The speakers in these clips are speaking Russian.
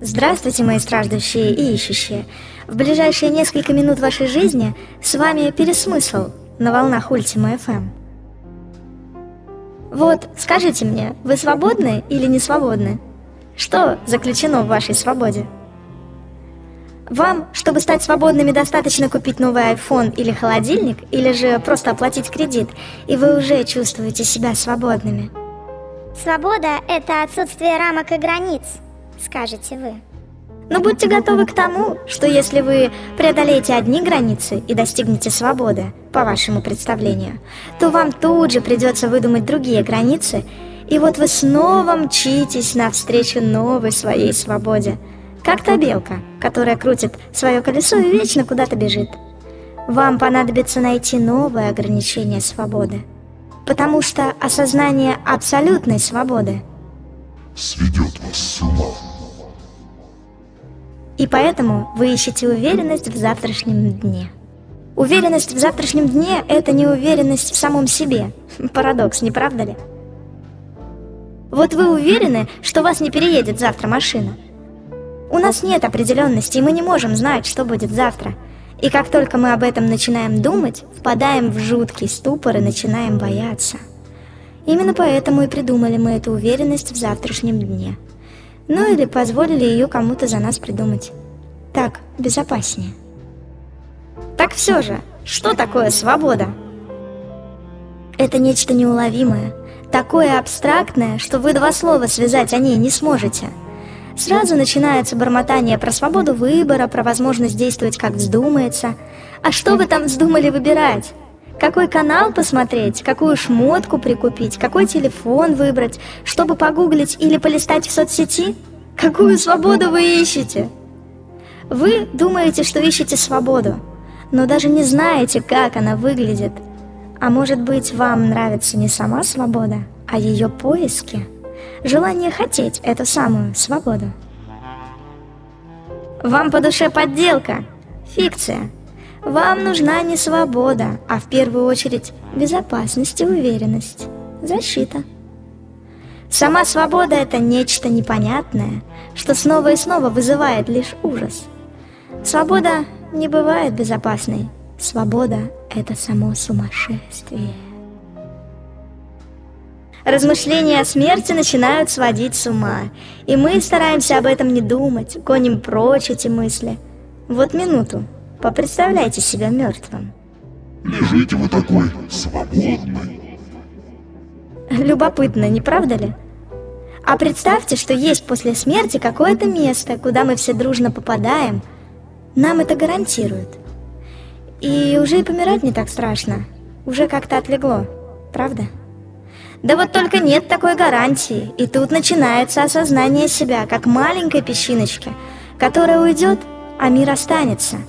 Здравствуйте, мои страждущие и ищущие. В ближайшие несколько минут вашей жизни с вами Пересмысл на волнах Ультима FM. Вот, скажите мне, вы свободны или не свободны? Что заключено в вашей свободе? Вам, чтобы стать свободными, достаточно купить новый iPhone или холодильник, или же просто оплатить кредит, и вы уже чувствуете себя свободными. Свобода – это отсутствие рамок и границ – скажете вы. Но будьте готовы к тому, что если вы преодолеете одни границы и достигнете свободы, по вашему представлению, то вам тут же придется выдумать другие границы, и вот вы снова мчитесь навстречу новой своей свободе, как та белка, которая крутит свое колесо и вечно куда-то бежит. Вам понадобится найти новое ограничение свободы, потому что осознание абсолютной свободы сведет вас с ума. И поэтому вы ищете уверенность в завтрашнем дне. Уверенность в завтрашнем дне – это не уверенность в самом себе. Парадокс, не правда ли? Вот вы уверены, что вас не переедет завтра машина. У нас нет определенности, и мы не можем знать, что будет завтра. И как только мы об этом начинаем думать, впадаем в жуткий ступор и начинаем бояться. Именно поэтому и придумали мы эту уверенность в завтрашнем дне – ну или позволили ее кому-то за нас придумать. Так, безопаснее. Так все же, что такое свобода? Это нечто неуловимое, такое абстрактное, что вы два слова связать о ней не сможете. Сразу начинается бормотание про свободу выбора, про возможность действовать как вздумается. А что вы там вздумали выбирать? Какой канал посмотреть, какую шмотку прикупить, какой телефон выбрать, чтобы погуглить или полистать в соцсети? Какую свободу вы ищете? Вы думаете, что ищете свободу, но даже не знаете, как она выглядит. А может быть, вам нравится не сама свобода, а ее поиски? Желание хотеть эту самую свободу. Вам по душе подделка, фикция – вам нужна не свобода, а в первую очередь безопасность и уверенность, защита. Сама свобода – это нечто непонятное, что снова и снова вызывает лишь ужас. Свобода не бывает безопасной. Свобода – это само сумасшествие. Размышления о смерти начинают сводить с ума, и мы стараемся об этом не думать, гоним прочь эти мысли. Вот минуту, Попредставляйте себя мертвым. Лежите вы такой свободный. Любопытно, не правда ли? А представьте, что есть после смерти какое-то место, куда мы все дружно попадаем. Нам это гарантируют. И уже и помирать не так страшно. Уже как-то отлегло, правда? Да вот только нет такой гарантии, и тут начинается осознание себя, как маленькой песчиночки, которая уйдет, а мир останется –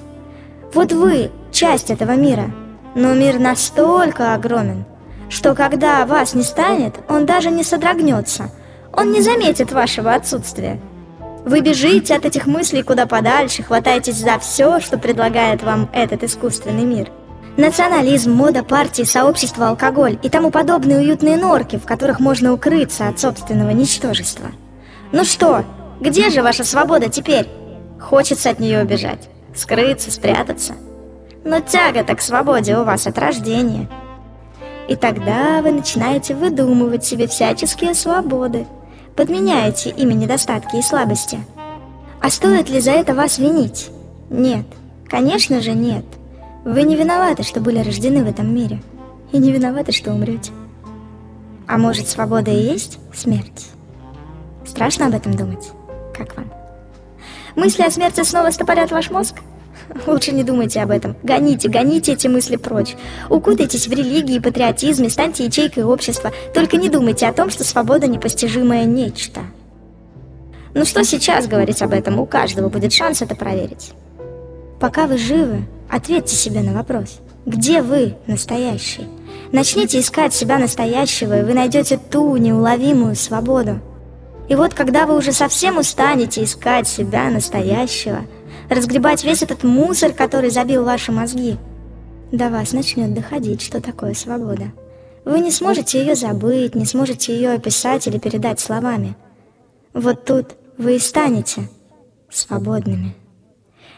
вот вы – часть этого мира, но мир настолько огромен, что когда вас не станет, он даже не содрогнется, он не заметит вашего отсутствия. Вы бежите от этих мыслей куда подальше, хватаетесь за все, что предлагает вам этот искусственный мир. Национализм, мода, партии, сообщество, алкоголь и тому подобные уютные норки, в которых можно укрыться от собственного ничтожества. Ну что, где же ваша свобода теперь? Хочется от нее убежать скрыться, спрятаться. Но тяга-то к свободе у вас от рождения. И тогда вы начинаете выдумывать себе всяческие свободы, подменяете ими недостатки и слабости. А стоит ли за это вас винить? Нет, конечно же нет. Вы не виноваты, что были рождены в этом мире. И не виноваты, что умрете. А может, свобода и есть смерть? Страшно об этом думать? Как вам? Мысли о смерти снова стопорят ваш мозг? Лучше не думайте об этом. Гоните, гоните эти мысли прочь. Укутайтесь в религии и патриотизме, станьте ячейкой общества. Только не думайте о том, что свобода – непостижимое нечто. Ну что сейчас говорить об этом? У каждого будет шанс это проверить. Пока вы живы, ответьте себе на вопрос. Где вы настоящий? Начните искать себя настоящего, и вы найдете ту неуловимую свободу. И вот когда вы уже совсем устанете искать себя настоящего, разгребать весь этот мусор, который забил ваши мозги, до вас начнет доходить, что такое свобода. Вы не сможете ее забыть, не сможете ее описать или передать словами. Вот тут вы и станете свободными.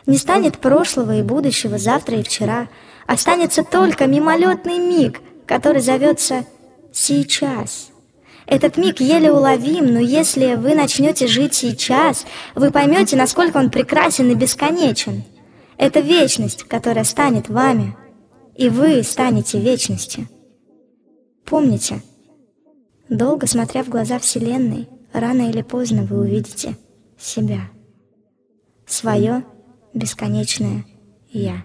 Не станет прошлого и будущего завтра и вчера, останется только мимолетный миг, который зовется «сейчас». Этот миг еле уловим, но если вы начнете жить сейчас, вы поймете, насколько он прекрасен и бесконечен. Это вечность, которая станет вами, и вы станете вечностью. Помните, долго смотря в глаза Вселенной, рано или поздно вы увидите себя, свое бесконечное «Я».